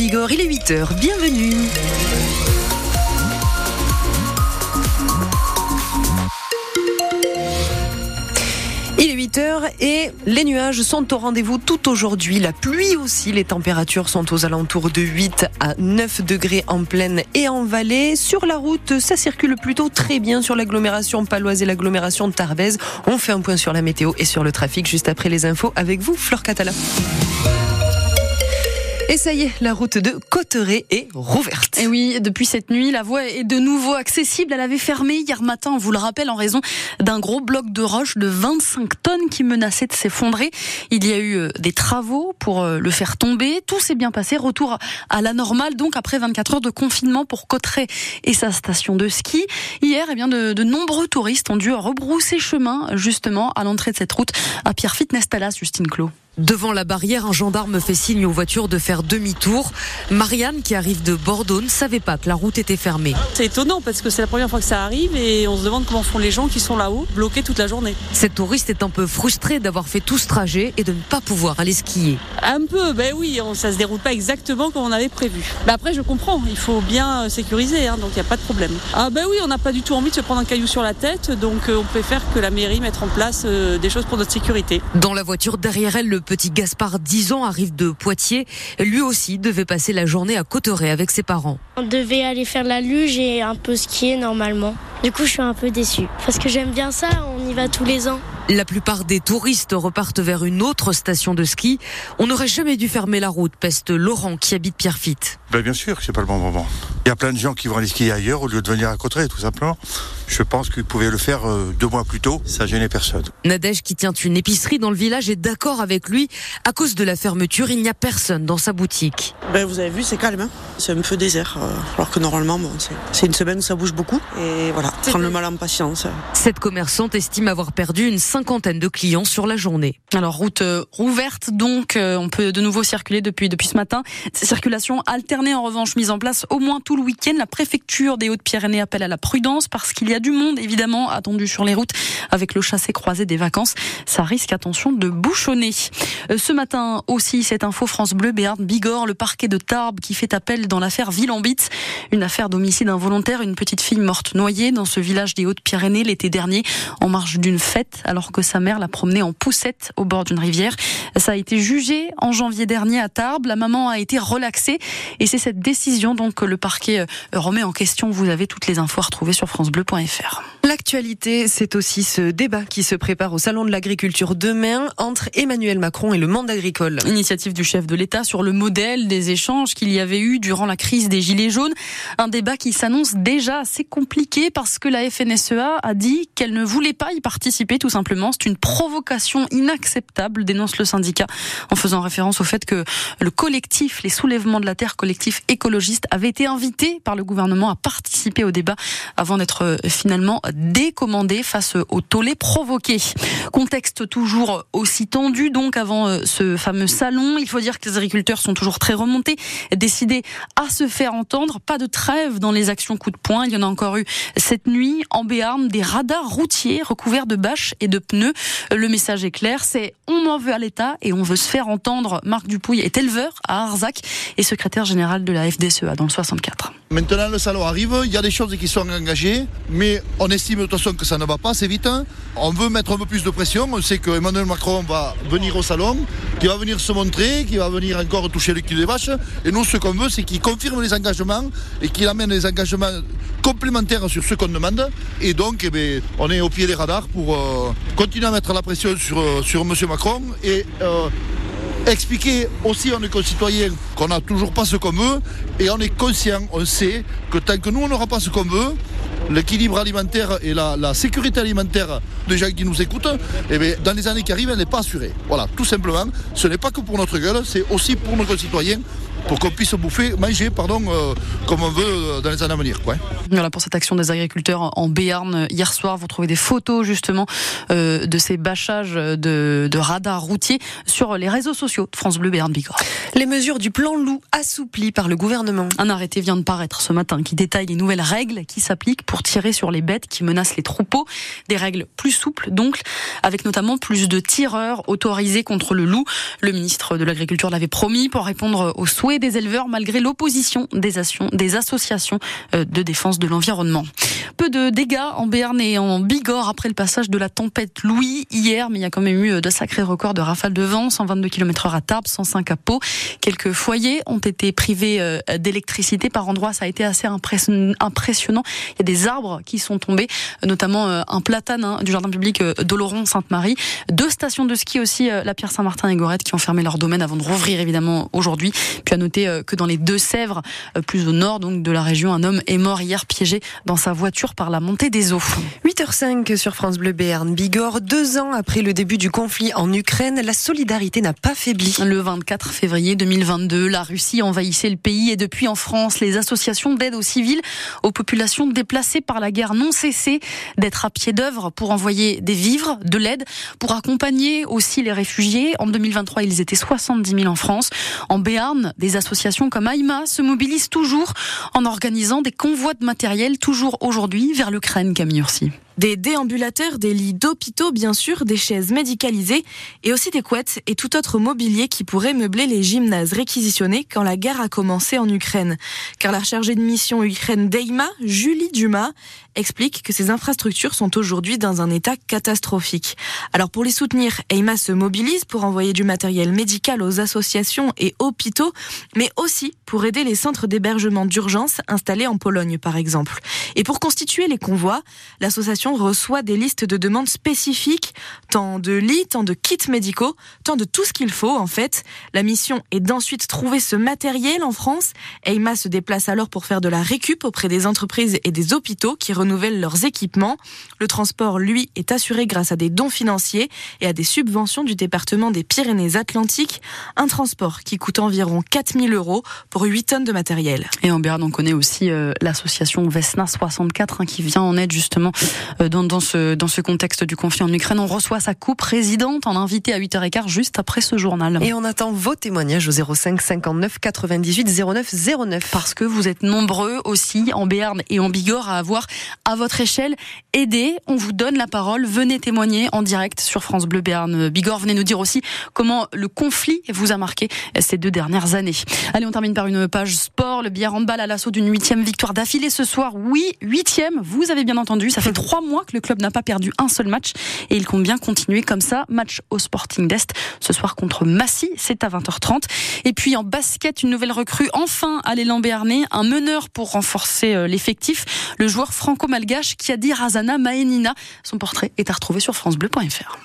Il est 8h, bienvenue. Il est 8h et les nuages sont au rendez-vous tout aujourd'hui. La pluie aussi, les températures sont aux alentours de 8 à 9 degrés en plaine et en vallée. Sur la route, ça circule plutôt très bien sur l'agglomération paloise et l'agglomération Tarbes. On fait un point sur la météo et sur le trafic juste après les infos avec vous, Fleur Catala. Et ça y est, la route de Cotteret est rouverte. Et oui, depuis cette nuit, la voie est de nouveau accessible. Elle avait fermé hier matin, on vous le rappelle, en raison d'un gros bloc de roche de 25 tonnes qui menaçait de s'effondrer. Il y a eu euh, des travaux pour euh, le faire tomber. Tout s'est bien passé. Retour à la normale, donc après 24 heures de confinement pour Cotteret et sa station de ski. Hier, eh bien, de, nombreux touristes ont dû rebrousser chemin, justement, à l'entrée de cette route à Pierre-Fit-Nestalas, Justine Clos. Devant la barrière, un gendarme fait signe aux voitures de faire demi-tour. Marianne, qui arrive de Bordeaux, ne savait pas que la route était fermée. C'est étonnant parce que c'est la première fois que ça arrive et on se demande comment font les gens qui sont là-haut, bloqués toute la journée. Cette touriste est un peu frustrée d'avoir fait tout ce trajet et de ne pas pouvoir aller skier. Un peu, ben oui, ça se déroule pas exactement comme on avait prévu. Ben après, je comprends, il faut bien sécuriser, hein, donc il n'y a pas de problème. Ah ben oui, on n'a pas du tout envie de se prendre un caillou sur la tête, donc euh, on préfère que la mairie mette en place euh, des choses pour notre sécurité. Dans la voiture derrière elle, le petit Gaspard, 10 ans, arrive de Poitiers. Lui aussi devait passer la journée à Cotteret avec ses parents. On devait aller faire la luge et un peu skier normalement. Du coup, je suis un peu déçue. Parce que j'aime bien ça, on y va tous les ans. La plupart des touristes repartent vers une autre station de ski. On n'aurait jamais dû fermer la route, peste Laurent qui habite Pierrefitte. Ben bien sûr que c'est pas le bon moment. Il y a plein de gens qui vont aller skier ailleurs au lieu de venir à Cotteret, tout simplement. Je pense qu'ils pouvaient le faire euh, deux mois plus tôt, ça gênait personne. Nadège, qui tient une épicerie dans le village, est d'accord avec lui. À cause de la fermeture, il n'y a personne dans sa boutique. Ben, vous avez vu, c'est calme. Hein c'est un peu désert. euh, alors que normalement, bon, c'est- une semaine où ça bouge beaucoup. Et voilà, prendre le mal en patience. Cette commerçante estime avoir perdu une cinquantaine de clients sur la journée. Alors route rouverte donc euh, on peut de nouveau circuler depuis depuis ce matin. Circulation alternée en revanche mise en place au moins tout le week-end. La préfecture des Hautes-Pyrénées appelle à la prudence parce qu'il y a du monde évidemment attendu sur les routes avec le chassé croisé des vacances. Ça risque attention de bouchonner. Euh, Ce matin aussi cette info France Bleu Béarn Bigorre le parquet de Tarbes qui fait appel dans l'affaire Villambit, une affaire d'homicide involontaire, une petite fille morte noyée dans ce village des Hautes-Pyrénées l'été dernier en marge d'une fête alors que sa mère l'a promenée en poussette au bord d'une rivière. Ça a été jugé en janvier dernier à Tarbes. La maman a été relaxée et c'est cette décision donc que le parquet euh, remet en question. Vous avez toutes les infos à retrouver sur francebleu.fr. L'actualité, c'est aussi ce débat qui se prépare au Salon de l'Agriculture demain entre Emmanuel Macron et le monde agricole. Initiative du chef de l'État sur le modèle des échanges qu'il y avait eu durant la crise des Gilets jaunes. Un débat qui s'annonce déjà assez compliqué parce que la FNSEA a dit qu'elle ne voulait pas y participer tout simplement. C'est une provocation inacceptable, dénonce le syndicat, en faisant référence au fait que le collectif, les soulèvements de la terre, collectif écologiste, avait été invité par le gouvernement à participer au débat avant d'être finalement décommandé face au tollé provoqué. Contexte toujours aussi tendu donc avant euh, ce fameux salon. Il faut dire que les agriculteurs sont toujours très remontés, décidés à se faire entendre. Pas de trêve dans les actions coup de poing. Il y en a encore eu cette nuit en Béarn des radars routiers recouverts de bâches et de pneus. Le message est clair, c'est on en veut à l'État et on veut se faire entendre. Marc Dupouille est éleveur à Arzac et secrétaire général de la FDSEA dans le 64. Maintenant, le salon arrive, il y a des choses qui sont engagées, mais on estime de toute façon que ça ne va pas assez vite. On veut mettre un peu plus de pression. On sait que Emmanuel Macron va venir au salon, qu'il va venir se montrer, qu'il va venir encore toucher le cul des vaches. Et nous, ce qu'on veut, c'est qu'il confirme les engagements et qu'il amène les engagements complémentaires sur ce qu'on demande. Et donc, eh bien, on est au pied des radars pour euh, continuer à mettre la pression sur, euh, M. Macron et euh, expliquer aussi à nos concitoyens qu'on n'a toujours pas ce qu'on veut et on est conscient, on sait que tant que nous on n'aura pas ce qu'on veut, l'équilibre alimentaire et la, la sécurité alimentaire des gens qui nous écoutent, eh bien, dans les années qui arrivent, elle n'est pas assurée. Voilà, tout simplement, ce n'est pas que pour notre gueule, c'est aussi pour nos concitoyens, pour qu'on puisse bouffer, manger, pardon, euh, comme on veut euh, dans les années à venir. Quoi. Voilà pour cette action des agriculteurs en Béarn hier soir. Vous trouvez des photos justement euh, de ces bâchages de, de radars routiers sur les réseaux sociaux de France Bleu Béarn Bigorre. Les mesures du plan loup assouplies par le gouvernement. Un arrêté vient de paraître ce matin qui détaille les nouvelles règles qui s'appliquent pour tirer sur les bêtes qui menacent les troupeaux. Des règles plus souples donc, avec notamment plus de tireurs autorisés contre le loup. Le ministre de l'Agriculture l'avait promis pour répondre aux souhaits souhait des éleveurs malgré l'opposition des, associations euh, de défense de l'environnement. Peu de dégâts en Béarn et en Bigorre après le passage de la tempête Louis hier, mais il y a quand même eu de sacrés records de rafales de vent, 122 km h à Tarbes, 105 à Pau. Quelques foyers ont été privés euh, d'électricité par endroits, ça a été assez impressionnant. Il y a des arbres qui sont tombés, notamment euh, un platane du jardin public d'Oloron-Sainte-Marie. Deux stations de ski aussi, la Pierre Saint-Martin et Gorette, qui ont fermé leur domaine avant de rouvrir évidemment aujourd'hui. Puis à noter que dans les Deux-Sèvres, plus au nord donc de la région, un homme est mort hier piégé dans sa voiture par la montée des eaux. 8h05 sur France Bleu Béarn. Bigorre, deux ans après le début du conflit en Ukraine, la solidarité n'a pas faibli. Le 24 février 2022, la Russie envahissait le pays et depuis en France, les associations d'aide aux civils, aux populations déplacées par la guerre n'ont cessé d'être à pied d'œuvre pour envoyer des vivres, de l'aide, pour accompagner aussi les réfugiés. En 2023, ils étaient 70 000 en France. En Béarn, des associations comme AIMA se mobilisent toujours en organisant des convois de matériel, toujours aujourd'hui, vers l'Ukraine, Camille Ursi. Des déambulateurs, des lits d'hôpitaux bien sûr, des chaises médicalisées et aussi des couettes et tout autre mobilier qui pourrait meubler les gymnases réquisitionnés quand la guerre a commencé en Ukraine. Car la chargée de mission Ukraine d'EIMA, Julie Dumas, explique que ces infrastructures sont aujourd'hui dans un état catastrophique. Alors pour les soutenir, EIMA se mobilise pour envoyer du matériel médical aux associations et hôpitaux, mais aussi pour aider les centres d'hébergement d'urgence installés en Pologne par exemple. Et pour constituer les convois, l'association reçoit des listes de demandes spécifiques, tant de lits, tant de kits médicaux, tant de tout ce qu'il faut en fait. La mission est d'ensuite trouver ce matériel en France. EIMA se déplace alors pour faire de la récup auprès des entreprises et des hôpitaux qui renouvellent leurs équipements. Le transport, lui, est assuré grâce à des dons financiers et à des subventions du département des Pyrénées-Atlantiques. Un transport qui coûte environ 4000 euros pour 8 tonnes de matériel. Et en Béarn, on connaît aussi euh, l'association Vesna 64 hein, qui vient en aide justement euh, dans, dans, ce, dans ce contexte du conflit en Ukraine. On reçoit sa coupe présidente en invité à 8h15 juste après ce journal. Et on attend vos témoignages au 05 59 98 09 09. Parce que vous êtes nombreux aussi en Béarn et en Bigorre à avoir à votre échelle aidé. On vous donne la parole. Venez témoigner en direct sur France Bleu Béarn Bigorre. Venez nous dire aussi comment le conflit vous a marqué ces deux dernières années. Allez, on termine par une page sport. Le billard handball à l'assaut d'une huitième victoire d'affilée ce soir. Oui, huitième. Vous avez bien entendu. Ça fait trois mois que le club n'a pas perdu un seul match et il compte bien continuer comme ça. Match au Sporting d'Est ce soir contre Massy, c'est à 20h30. Et puis en basket, une nouvelle recrue enfin à l'élan béarnais, un meneur pour renforcer euh, l'effectif, le joueur franco-malgache qui a dit Razana Maenina. Son portrait est à retrouver sur francebleu.fr.